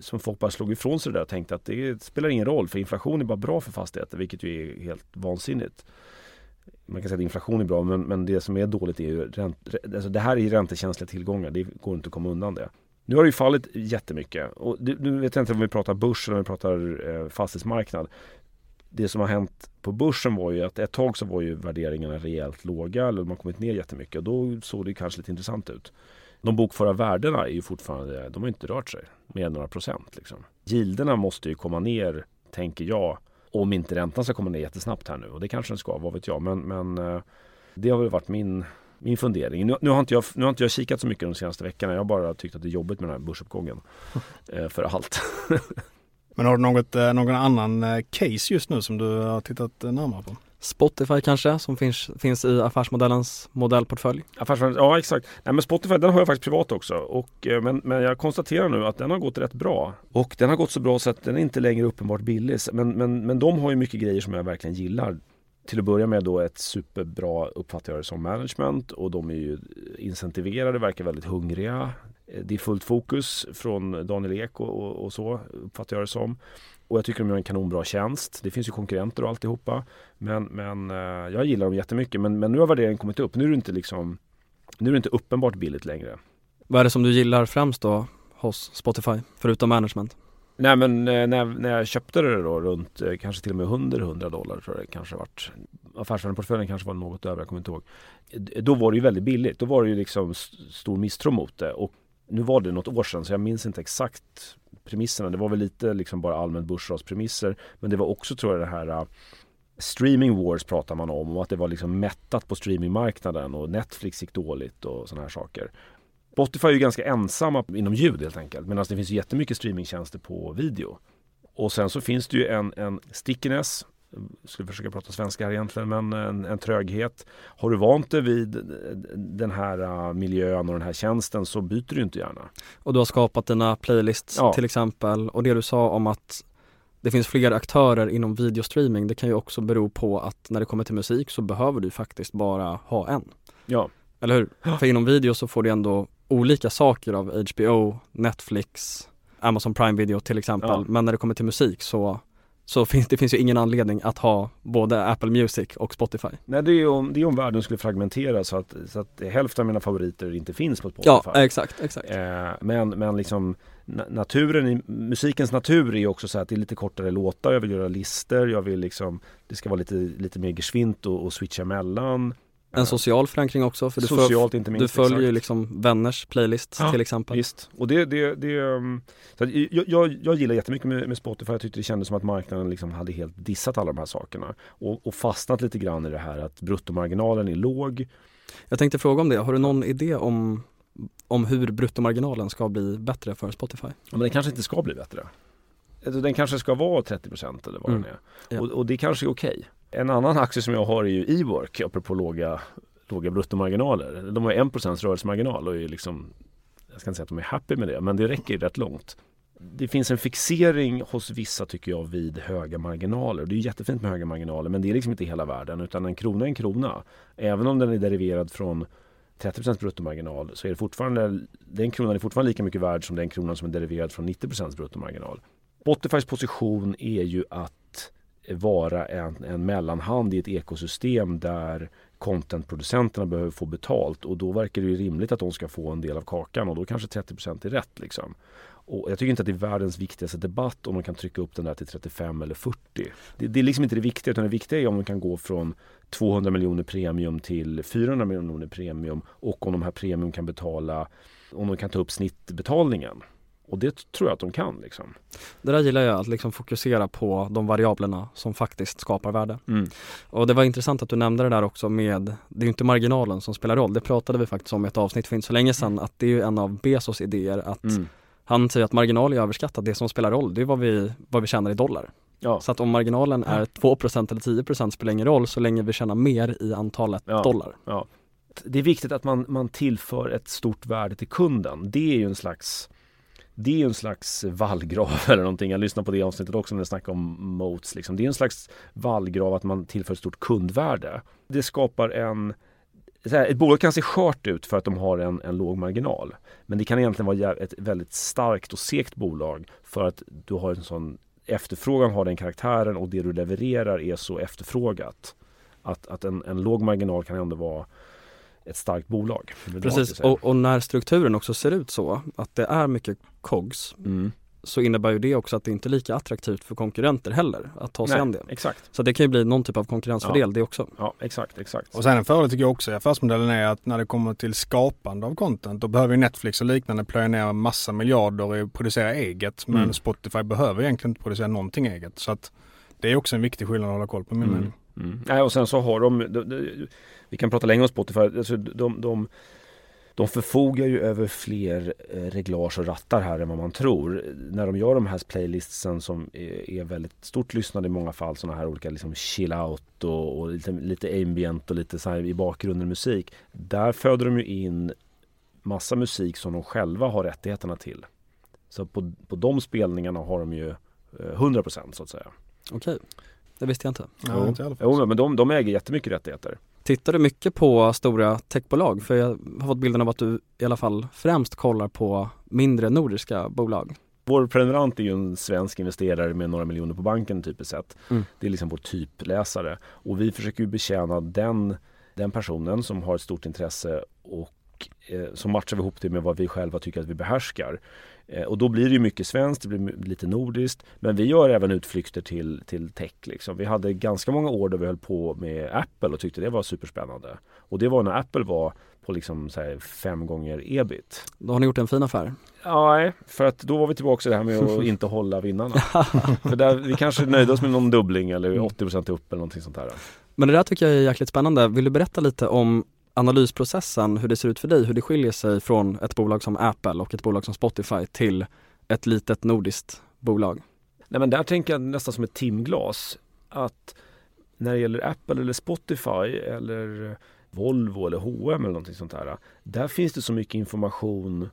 Speaker 3: som folk bara slog ifrån sig det där och tänkte att det spelar ingen roll för inflation är bara bra för fastigheter vilket ju är helt vansinnigt. Man kan säga att inflation är bra men, men det som är dåligt är ju ränt, alltså det här är ju räntekänsliga tillgångar. Det går inte att komma undan det. Nu har det ju fallit jättemycket och det- nu vet jag inte om vi pratar börs eller om vi pratar eh, fastighetsmarknad. Det som har hänt på börsen var ju att ett tag så var ju värderingarna rejält låga eller de har kommit ner jättemycket och då såg det kanske lite intressant ut. De bokföra värdena är ju fortfarande, de har inte rört sig med några procent. Liksom. Gilderna måste ju komma ner, tänker jag, om inte räntan ska komma ner jättesnabbt här nu. Och det kanske den ska, vad vet jag. Men, men eh, det har väl varit min, min fundering. Nu, nu, har inte jag, nu har inte jag kikat så mycket de senaste veckorna. Jag har bara tyckt att det är jobbigt med den här börsuppgången. eh, för allt.
Speaker 2: Men har du något, eh, någon annan case just nu som du har tittat närmare på?
Speaker 4: Spotify kanske, som finns, finns i affärsmodellens modellportfölj.
Speaker 3: Affärsmodell, ja exakt. Nej, men Spotify den har jag faktiskt privat också. Och, eh, men, men jag konstaterar nu att den har gått rätt bra. Och den har gått så bra så att den är inte längre uppenbart billig. Men, men, men de har ju mycket grejer som jag verkligen gillar. Till att börja med då ett superbra uppfattar jag det som management och de är ju incentiverade, verkar väldigt hungriga. Eh, det är fullt fokus från Daniel Ek och, och, och så uppfattar jag det som. Och jag tycker de gör en kanonbra tjänst. Det finns ju konkurrenter och alltihopa. Men, men eh, jag gillar dem jättemycket. Men, men nu har värderingen kommit upp. Nu är det inte liksom Nu är det inte uppenbart billigt längre.
Speaker 4: Vad är det som du gillar främst då hos Spotify, förutom management?
Speaker 3: Nej men eh, när, när jag köpte det då runt eh, kanske till och med under 100 dollar tror jag det kanske vart. Affärsvärdenportföljen kanske var något över, jag kommer inte ihåg. Då var det ju väldigt billigt. Då var det ju liksom st- stor misstro mot det. Och nu var det något år sedan så jag minns inte exakt premisserna. Det var väl lite liksom bara allmänt börsraspremisser. Men det var också tror jag det här äh, Streaming wars pratar man om och att det var liksom mättat på streamingmarknaden och Netflix gick dåligt och sådana här saker. Spotify är ju ganska ensamma inom ljud helt enkelt medan det finns ju jättemycket streamingtjänster på video. Och sen så finns det ju en, en stickiness skulle försöka prata svenska här egentligen, men en, en tröghet. Har du vant dig vid den här uh, miljön och den här tjänsten så byter du inte gärna.
Speaker 4: Och du har skapat dina playlists
Speaker 3: Ja.
Speaker 4: till exempel och det du sa om att det finns fler aktörer inom videostreaming, det kan ju också bero på att när det kommer till musik så behöver du faktiskt bara ha en.
Speaker 3: Ja,
Speaker 4: Eller hur? För inom video så får du ändå olika saker av HBO, Netflix, Amazon Prime Video till exempel.
Speaker 3: Ja.
Speaker 4: Men när det kommer till musik så, så finns det finns ju ingen anledning att ha både Apple Music och Spotify.
Speaker 3: Nej, det är ju om, det är om världen skulle fragmenteras så att, så att hälften av mina favoriter inte finns på Spotify.
Speaker 4: Ja, exakt, exakt.
Speaker 3: Eh, men, men liksom na- naturen, musikens natur är ju också så att det är lite kortare låtar, jag vill göra listor, jag vill liksom Det ska vara lite, lite mer geschwint och, och switcha emellan
Speaker 4: En social förankring också för du,
Speaker 3: Socialt inte minst
Speaker 4: du följer ju liksom vänners playlist
Speaker 3: Ja,
Speaker 4: till exempel.
Speaker 3: Visst, och det, det, det um, så att jag, jag, jag gillar jättemycket med, med Spotify, jag tyckte det kändes som att marknaden liksom hade helt dissat alla de här sakerna och, och fastnat lite grann i det här att bruttomarginalen är låg
Speaker 4: Jag tänkte fråga om det, har du någon idé om, om hur bruttomarginalen ska bli bättre för Spotify?
Speaker 3: Men den kanske inte ska bli bättre. Alltså, Den kanske ska vara 30% eller vad
Speaker 4: Mm.
Speaker 3: den är.
Speaker 4: Ja.
Speaker 3: Och, och det kanske är okej. En annan aktie som jag har är ju Ework, apropå låga, låga bruttomarginaler. De har 1% rörelsemarginal och är liksom, jag ska inte säga att de är happy med det, men det räcker rätt långt. Det finns en fixering hos vissa tycker jag vid höga marginaler. Det är jättefint med höga marginaler men det är liksom inte hela världen utan en krona är en krona. Även om den är deriverad från 30% bruttomarginal så är det fortfarande, den kronan är fortfarande lika mycket värd som den kronan som är deriverad från 90% bruttomarginal. Spotifys position är ju att vara en, en mellanhand i ett ekosystem där contentproducenterna behöver få betalt och då verkar det ju rimligt att de ska få en del av kakan och då kanske 30% är rätt. Liksom. Och jag tycker inte att det är världens viktigaste debatt om de kan trycka upp den där till 35 eller 40. Det, det är liksom inte det viktiga utan det viktiga är om de kan gå från 200 miljoner premium till 400 miljoner premium och om de här premium kan betala, om de kan ta upp snittbetalningen. Och det tror jag att de kan. Liksom.
Speaker 4: Det där gillar jag, att liksom fokusera på de variablerna som faktiskt skapar värde.
Speaker 3: Mm.
Speaker 4: Och det var intressant att du nämnde det där också med, det är ju inte marginalen som spelar roll, det pratade vi faktiskt om i ett avsnitt för inte så länge sedan, att det är ju en av Bezos idéer att
Speaker 3: Mm.
Speaker 4: han säger att marginal är överskattat, det som spelar roll det är vad vi, vad vi tjänar i dollar.
Speaker 3: Ja.
Speaker 4: Så att om marginalen är 2% eller 10% spelar ingen roll så länge vi tjänar mer i antalet
Speaker 3: Ja.
Speaker 4: dollar.
Speaker 3: Ja. Det är viktigt att man, man tillför ett stort värde till kunden. Det är ju en slags det är ju en slags vallgrav eller någonting. Jag lyssnade på det avsnittet också när det snackade om moats. Liksom. Det är en slags vallgrav att man tillför ett stort kundvärde. Det skapar en så här, ett bolag kan se skört ut för att de har en, en låg marginal. Men det kan egentligen vara ett väldigt starkt och segt bolag för att du har en sån efterfrågan har den karaktären och det du levererar är så efterfrågat. Att, att en, en låg marginal kan ändå vara ett starkt bolag.
Speaker 4: Precis, och, och när strukturen också ser ut så, att det är mycket COGS,
Speaker 3: Mm.
Speaker 4: så innebär ju det också att det inte är lika attraktivt för konkurrenter heller att ta sig
Speaker 3: Nej,
Speaker 4: an det.
Speaker 3: Exakt.
Speaker 4: Så det kan ju bli någon typ av konkurrensfördel det också.
Speaker 3: Ja, exakt, exakt.
Speaker 2: Och sen en fördel tycker jag också i affärsmodellen är att när det kommer till skapande av content då behöver ju Netflix och liknande plöja ner massa miljarder i att producera eget. Men
Speaker 3: Mm.
Speaker 2: Spotify behöver egentligen inte producera någonting eget. Så att det är också en viktig skillnad att hålla koll på min
Speaker 3: Mm.
Speaker 2: mening.
Speaker 3: Mm. Nej, och sen så har de, de, de vi kan prata länge om Spotify, alltså de, de, de förfogar ju över fler eh, reglage och rattar här än vad man tror. När de gör de här playlistsen som är, väldigt stort lyssnade i många fall, sådana här olika liksom chill out och, och lite, lite ambient och lite så här i bakgrunden musik. Där föder de ju in massa musik som de själva har rättigheterna till. Så på, på de spelningarna har de ju eh, 100% så att säga.
Speaker 4: Okej, det visste jag inte.
Speaker 2: Ja, inte i alla fall.
Speaker 3: Jo, men de, de äger jättemycket rättigheter.
Speaker 4: Tittar du mycket på stora techbolag? För jag har fått bilden av att du i alla fall främst kollar på mindre nordiska bolag.
Speaker 3: Vår prenumerant är ju en svensk investerare med några miljoner på banken typiskt sett.
Speaker 4: Mm.
Speaker 3: Det är liksom vår typläsare. Och vi försöker ju betjäna den, den personen som har ett stort intresse och eh, så matchar vi ihop det med vad vi själva tycker att vi behärskar. Eh, och då blir det ju mycket svenskt, det blir lite nordiskt. Men vi gör även utflykter till, till tech. Liksom. Vi hade ganska många år där vi höll på med Apple och tyckte det var superspännande. Och det var när Apple var på liksom fem gånger ebit.
Speaker 4: Då har ni gjort en fin affär.
Speaker 3: Nej, för att då var vi tillbaka i det här med att inte hålla vinnarna. för där, vi kanske nöjde oss med någon dubbling eller 80% upp eller någonting sånt där.
Speaker 4: Men det där tycker jag är jäkligt spännande. Vill du berätta lite om analysprocessen, hur det ser ut för dig, hur det skiljer sig från ett bolag som Apple och ett bolag som Spotify till ett litet nordiskt bolag?
Speaker 3: Nej men där tänker jag nästan som ett timglas. Att när det gäller Apple eller Spotify eller Volvo eller H&M eller någonting sånt där. Där finns det så mycket information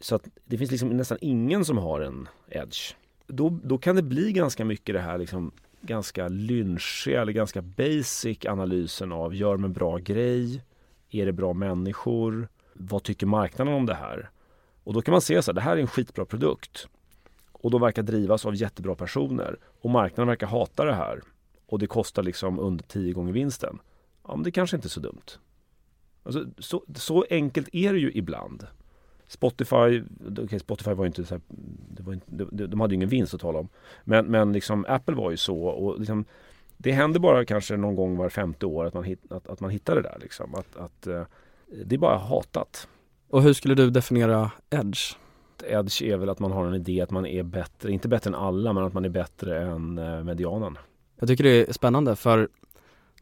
Speaker 3: så att det finns liksom nästan ingen som har en edge. Då, då kan det bli ganska mycket det här liksom ganska lynchiga eller ganska basic analysen av gör de en bra grej? Är det bra människor? Vad tycker marknaden om det här? Och då kan man se så här, det här är en skitbra produkt. Och de verkar drivas av jättebra personer. Och marknaden verkar hata det här. Och det kostar liksom under tio gånger vinsten. Ja, men det kanske inte är så dumt. Alltså, så, så enkelt är det ju ibland. Spotify, okay, Spotify var inte så här, det var inte, de, de hade ju ingen vinst att tala om. Men, men liksom Apple var ju så och liksom, det händer bara kanske någon gång var femte år att man, hit, att, att man hittar det där liksom. Att, att, uh, det är bara hatat.
Speaker 4: Och hur skulle du definiera edge?
Speaker 3: Edge är väl att man har en idé att man är bättre, inte bättre än alla, men att man är bättre än uh, medianen.
Speaker 4: Jag tycker det är spännande för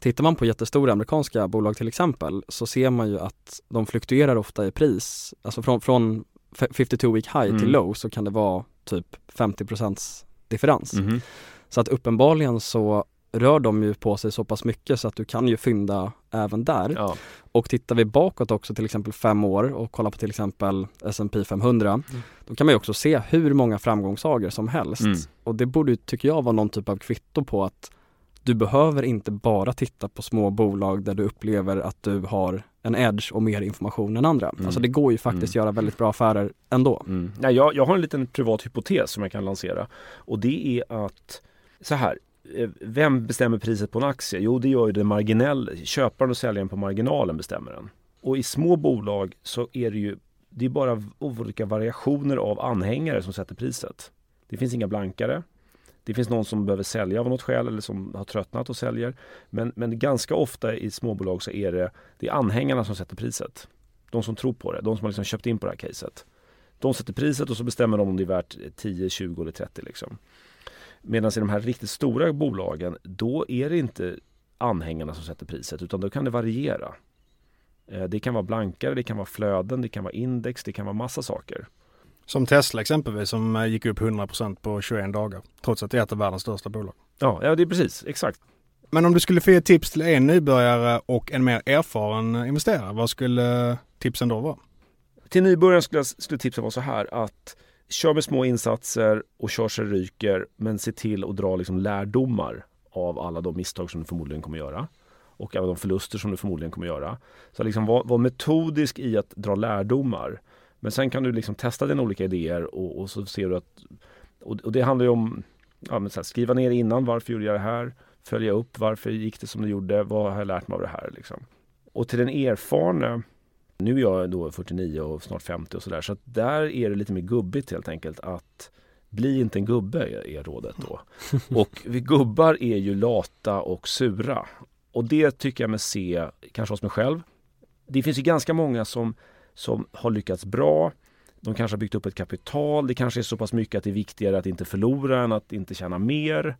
Speaker 4: Tittar man på jättestora amerikanska bolag till exempel så ser man ju att de fluktuerar ofta i pris. Alltså från, från 52 week high mm. till low så kan det vara typ 50 differens. Mm. Så att uppenbarligen så rör de ju på sig så pass mycket så att du kan ju fynda även där. Ja. Och tittar vi bakåt också till exempel fem år och kollar på till exempel S&P 500 mm. då kan man ju också se hur många framgångssagor som helst. Mm. Och det borde, tycker jag, vara någon typ av kvitto på att du behöver inte bara titta på små bolag där du upplever att du har en edge och mer information än andra. Mm. Alltså det går ju faktiskt mm. göra väldigt bra affärer ändå.
Speaker 3: Mm. Nej, jag, jag har en liten privat hypotes som jag kan lansera och det är att så här, Eh, vem bestämmer priset på en aktie? Jo, det gör ju den marginell, köparen och säljaren på marginalen bestämmer den. Och i små bolag så är det ju det är bara olika variationer av anhängare som sätter priset. Det finns inga blankare. Det finns någon som behöver sälja av något skäl eller som har tröttnat och säljer. Men, men ganska ofta i småbolag så är det, det är anhängarna som sätter priset. De som tror på det, de som har liksom köpt in på det här caset. De sätter priset och så bestämmer de om det är värt 10, 20 eller 30 liksom. Medan i de här riktigt stora bolagen, då är det inte anhängarna som sätter priset utan då kan det variera. Eh, det kan vara blankare, det kan vara flöden, det kan vara index, det kan vara massa saker.
Speaker 2: Som Tesla exempelvis som eh, gick upp 100% på 21 dagar. Trots att det är ett av världens största bolag.
Speaker 3: Ja, ja det är precis, exakt.
Speaker 2: Men om du skulle få ge tips till en nybörjare och en mer erfaren investerare, vad skulle tipsen då vara?
Speaker 3: Till nybörjaren skulle, skulle tipsen vara så här att kör med små insatser och kör så ryker men se till att dra liksom lärdomar av alla de misstag som du förmodligen kommer göra och alla de förluster som du förmodligen kommer göra. Så liksom var, var metodisk i att dra lärdomar men sen kan du liksom testa dina olika idéer och, och så ser du att och, och det handlar ju om ja, men så här, skriva ner innan varför gjorde jag det här? Följa upp varför gick det som det gjorde? Vad har jag lärt mig av det här? Liksom. Och till den erfarne nu är jag då 49 och snart 50 och sådär så att där är det lite mer gubbigt helt enkelt att bli inte en gubbe är rådet då. Och vi gubbar är ju lata och sura. Och det tycker jag mig se, kanske hos mig själv. Det finns ju ganska många som som har lyckats bra. De kanske har byggt upp ett kapital. Det kanske är så pass mycket att det är viktigare att inte förlora än att inte tjäna mer.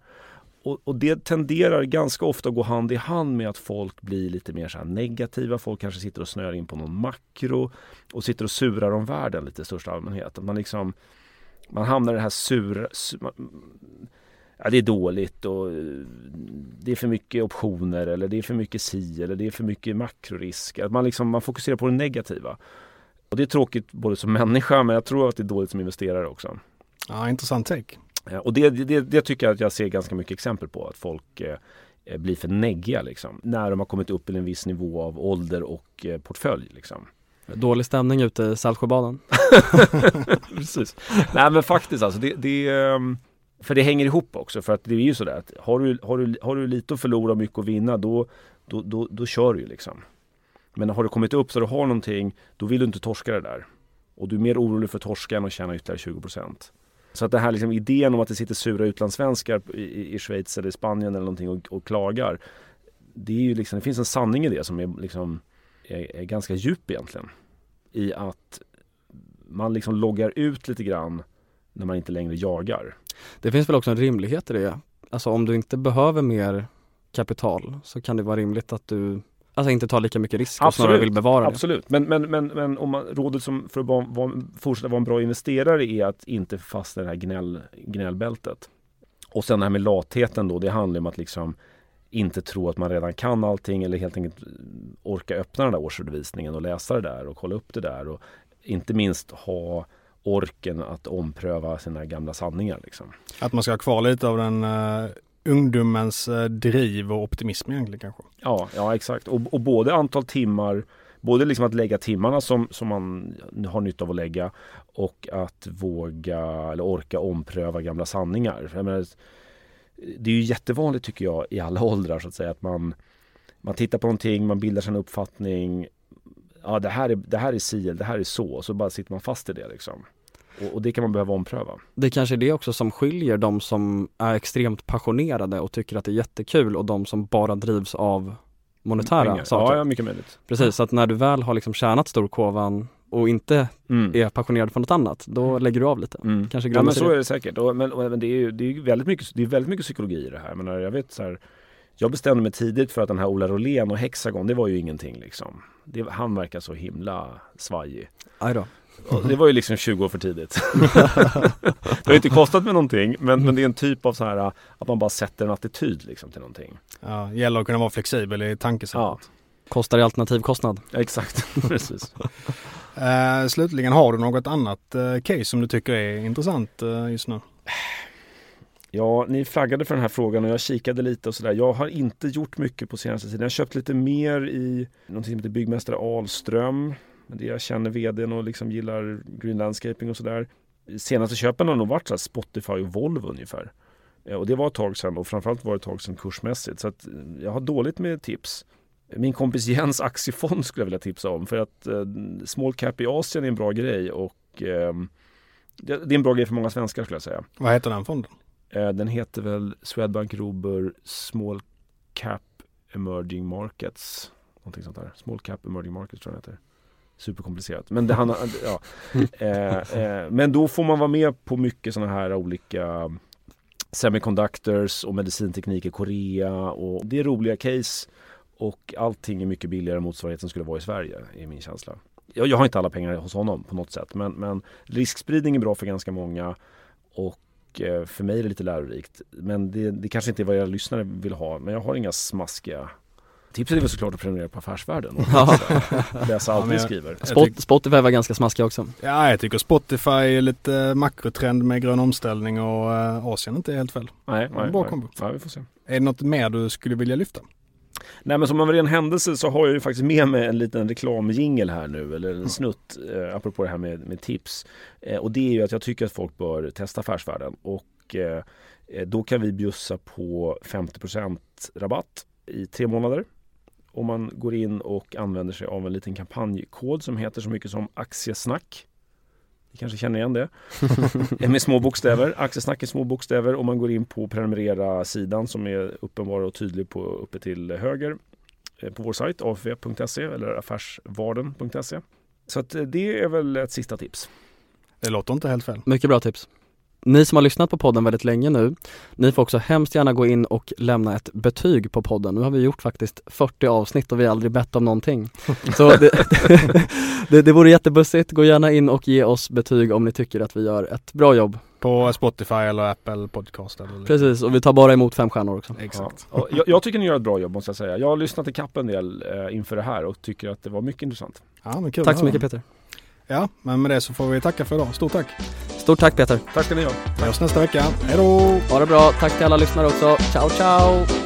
Speaker 3: Och, och, det tenderar ganska ofta att gå hand i hand med att folk blir lite mer så negativa. Folk kanske sitter och snöar in på någon makro och sitter och surar om världen lite i största allmänhet. Man, liksom, man hamnar i det här sura... Sur, ja, det är dåligt och eh, det är för mycket optioner eller det är för mycket si eller det är för mycket makrorisk. Att man, liksom, man fokuserar på det negativa. Och det är tråkigt både som människa men jag tror att det är dåligt som investerare också.
Speaker 2: Ja, intressant take.
Speaker 3: Och det, det, det tycker jag att jag ser ganska mycket exempel på. Att folk eh, eh, blir för neggiga liksom. När de har kommit upp till en viss nivå av ålder och eh, portfölj. Liksom.
Speaker 4: Dålig stämning ute i Saltsjöbaden.
Speaker 3: Precis. Nej men faktiskt alltså. Det, det, ehm, för det hänger ihop också. För att det är ju sådär att har du, har du, har du lite att förlora och mycket att vinna då, då, då, då kör du ju liksom. Men har du kommit upp så du har någonting, då vill du inte torska det där. Och du är mer orolig för torskan och tjäna ytterligare 20 så att det här liksom idén om att det sitter sura utlandssvenskar i, i Schweiz eller Spanien eller någonting och, och, klagar. Det, är ju liksom, det finns en sanning i det som är, liksom, är, är ganska djup egentligen. I att man liksom loggar ut lite grann när man inte längre jagar.
Speaker 4: Det finns väl också en rimlighet i det. Alltså om du inte behöver mer kapital så kan det vara rimligt att du Alltså inte ta lika mycket risk och snarare vill bevara
Speaker 3: Absolut. det. Men, men, men, men om man, rådet som för att vara, vara, fortsätta vara en bra investerare är att inte fastna i det här gnäll, gnällbältet. Och sen det här med latheten då, det handlar om att liksom inte tro att man redan kan allting eller helt enkelt orka öppna den där årsredovisningen och läsa det där och kolla upp det där. Och inte minst ha orken att ompröva sina gamla sanningar. Liksom.
Speaker 2: Att man ska ha kvar lite av den uh, ungdomens eh, driv och optimism egentligen kanske?
Speaker 3: Ja, ja exakt. Och, och både antal timmar Både liksom att lägga timmarna som, som man har nytta av att lägga och att våga eller orka ompröva gamla sanningar. Menar, det är ju jättevanligt tycker jag i alla åldrar så att säga att man, man tittar på någonting, man bildar sig en uppfattning. Ja, det här är, det här är si eller det här är så. Och så bara sitter man fast i det liksom. Och, och, det kan man behöva ompröva.
Speaker 4: Det kanske är det också som skiljer de som är extremt passionerade och tycker att det är jättekul och de som bara drivs av monetära
Speaker 3: Pengar.
Speaker 4: saker.
Speaker 3: Ja, mycket möjligt.
Speaker 4: Precis, så att när du väl har liksom tjänat storkovan och inte
Speaker 3: Mm.
Speaker 4: är passionerad för något annat, då lägger du av lite.
Speaker 3: Mm.
Speaker 4: Kanske
Speaker 3: ja, men så
Speaker 4: det.
Speaker 3: är det säkert. Och, men, och, men det är ju det är väldigt, mycket, det är väldigt mycket psykologi i det här. Menar, jag vet så här, jag bestämde mig tidigt för att den här Ola Rolén och Hexagon, det var ju ingenting liksom. Det, han verkar så himla svajig.
Speaker 4: Aj då.
Speaker 3: Det var ju liksom 20 år för tidigt. det har ju inte kostat mig någonting men, men det är en typ av så här att man bara sätter en attityd liksom till någonting.
Speaker 2: Ja, gäller att kunna vara flexibel i tankesättet.
Speaker 3: Ja,
Speaker 4: Kostar i alternativkostnad.
Speaker 3: ja exakt. Precis.
Speaker 2: Eh, slutligen, har du något annat eh, case som du tycker är intressant eh, just nu?
Speaker 3: Ja, ni flaggade för den här frågan och jag kikade lite och sådär. Jag har inte gjort mycket på senaste tiden. Jag har köpt lite mer i någonting som heter Byggmästare Ahlström. Jag känner vdn och liksom gillar green landscaping och sådär. Senaste köpen har nog varit så här Spotify och Volvo ungefär. Eh, Och det var ett tag sedan och framförallt var det ett tag sedan kursmässigt. Så att eh, jag har dåligt med tips. Min kompis Jens aktiefond skulle jag vilja tipsa om för att eh, small cap i Asien är en bra grej och eh, det, det är en bra grej för många svenskar skulle jag säga.
Speaker 2: Vad heter den fonden?
Speaker 3: Eh, Den heter väl Swedbank Robur Small Cap Emerging Markets. Någonting sånt där. Small Cap Emerging Markets tror jag den heter. Superkomplicerat. Men, det handlar, ja. eh, eh, men då får man vara med på mycket sådana här olika semiconductors och medicinteknik i Korea. Och det är roliga case och allting är mycket billigare än motsvarigheten skulle vara i Sverige, är min känsla. Jag, jag har inte alla pengar hos honom på något sätt men, men riskspridning är bra för ganska många och eh, för mig är det lite lärorikt. Men det, det kanske inte är vad era lyssnare vill ha. Men jag har inga smaskiga Tipset är väl såklart att prenumerera på Affärsvärlden och läsa allt vi skriver.
Speaker 4: Spot, Spotify var ganska smaskig också.
Speaker 2: Ja, jag tycker Spotify är lite makrotrend med grön omställning och eh, Asien inte är helt fel.
Speaker 3: Nej, nej,
Speaker 2: Bra
Speaker 3: nej.
Speaker 2: kombo.
Speaker 3: Ja, vi får se.
Speaker 2: Är det något mer du skulle vilja lyfta?
Speaker 3: Nej men som av en ren händelse så har jag ju faktiskt med mig en liten reklamjingel här nu, eller en snutt, eh, apropå det här med, med tips. Eh, och det är ju att jag tycker att folk bör testa Affärsvärlden och eh, eh, då kan vi bjussa på 50% rabatt i tre månader. Om man går in och använder sig av en liten kampanjkod som heter så mycket som aktiesnack. Ni kanske känner igen det? Med små bokstäver. Aktiesnack är små bokstäver. Om man går in på prenumerera-sidan som är uppenbar och tydlig på, uppe till höger eh, på vår sajt afv.se eller affärsvarden.se. Så att eh, det är väl ett sista tips.
Speaker 2: Det låter inte helt fel.
Speaker 4: Mycket bra tips. Ni som har lyssnat på podden väldigt länge nu, ni får också hemskt gärna gå in och lämna ett betyg på podden. Nu har vi gjort faktiskt 40 avsnitt och vi har aldrig bett om någonting. Så det, det, det vore jättebussigt. Gå gärna in och ge oss betyg om ni tycker att vi gör ett bra jobb.
Speaker 2: På Spotify eller Apple Podcast eller
Speaker 4: Precis, och vi tar bara emot fem stjärnor också.
Speaker 2: Exakt.
Speaker 3: Ja. Jag, jag tycker ni gör ett bra jobb måste jag säga. Jag har lyssnat i kapp en del eh, inför det här och tycker att det var mycket intressant.
Speaker 2: Ja, men kul
Speaker 4: Tack så mycket Peter.
Speaker 2: Ja, men med det så får vi tacka för idag. Stort tack.
Speaker 4: Stort tack Peter.
Speaker 3: Tack ska ni ha.
Speaker 2: Vi hörs nästa vecka. Hej då!
Speaker 4: Ha det bra. Tack till alla lyssnare också. Ciao ciao!